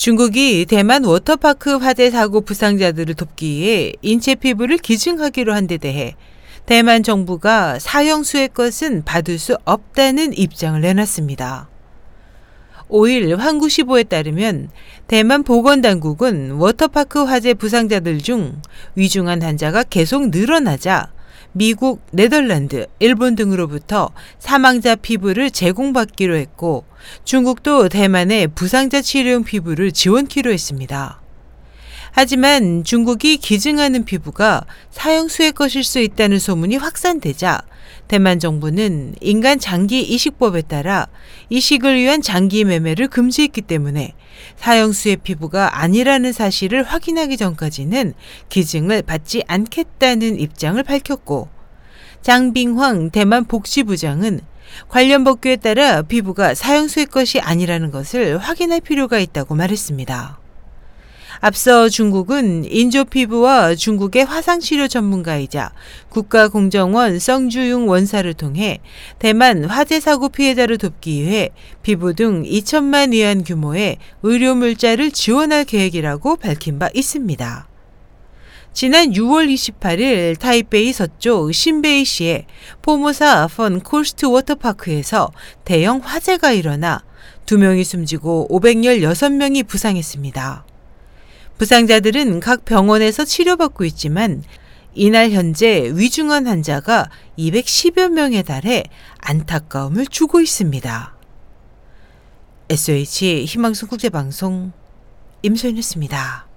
중국이 대만 워터파크 화재 사고 부상자들을 돕기 위해 인체 피부를 기증하기로 한 데 대해 대만 정부가 사형수의 것은 받을 수 없다는 입장을 내놨습니다. 5일 환구시보에 따르면 대만 보건당국은 워터파크 화재 부상자들 중 위중한 환자가 계속 늘어나자 미국, 네덜란드, 일본 등으로부터 사망자 피부를 제공받기로 했고 중국도 대만에 부상자 치료용 피부를 지원키로 했습니다. 하지만 중국이 기증하는 피부가 사형수의 것일 수 있다는 소문이 확산되자 대만 정부는 인간 장기 이식법에 따라 이식을 위한 장기 매매를 금지했기 때문에 사형수의 피부가 아니라는 사실을 확인하기 전까지는 기증을 받지 않겠다는 입장을 밝혔고 장빙황 대만 복지부장은 관련 법규에 따라 피부가 사형수의 것이 아니라는 것을 확인할 필요가 있다고 말했습니다. 앞서 중국은 인조 피부와 중국의 화상치료 전문가이자 국가공정원 성주용 원사를 통해 대만 화재 사고 피해자를 돕기 위해 피부 등 2천만 위안 규모의 의료 물자를 지원할 계획이라고 밝힌 바 있습니다. 지난 6월 28일 타이베이 서쪽 신베이시의 포모사 펀 콜스트 워터파크에서 대형 화재가 일어나 2명이 숨지고 516명이 부상했습니다. 부상자들은 각 병원에서 치료받고 있지만 이날 현재 위중한 환자가 210여 명에 달해 안타까움을 주고 있습니다. SH 희망성 국제방송 임소연이었습니다.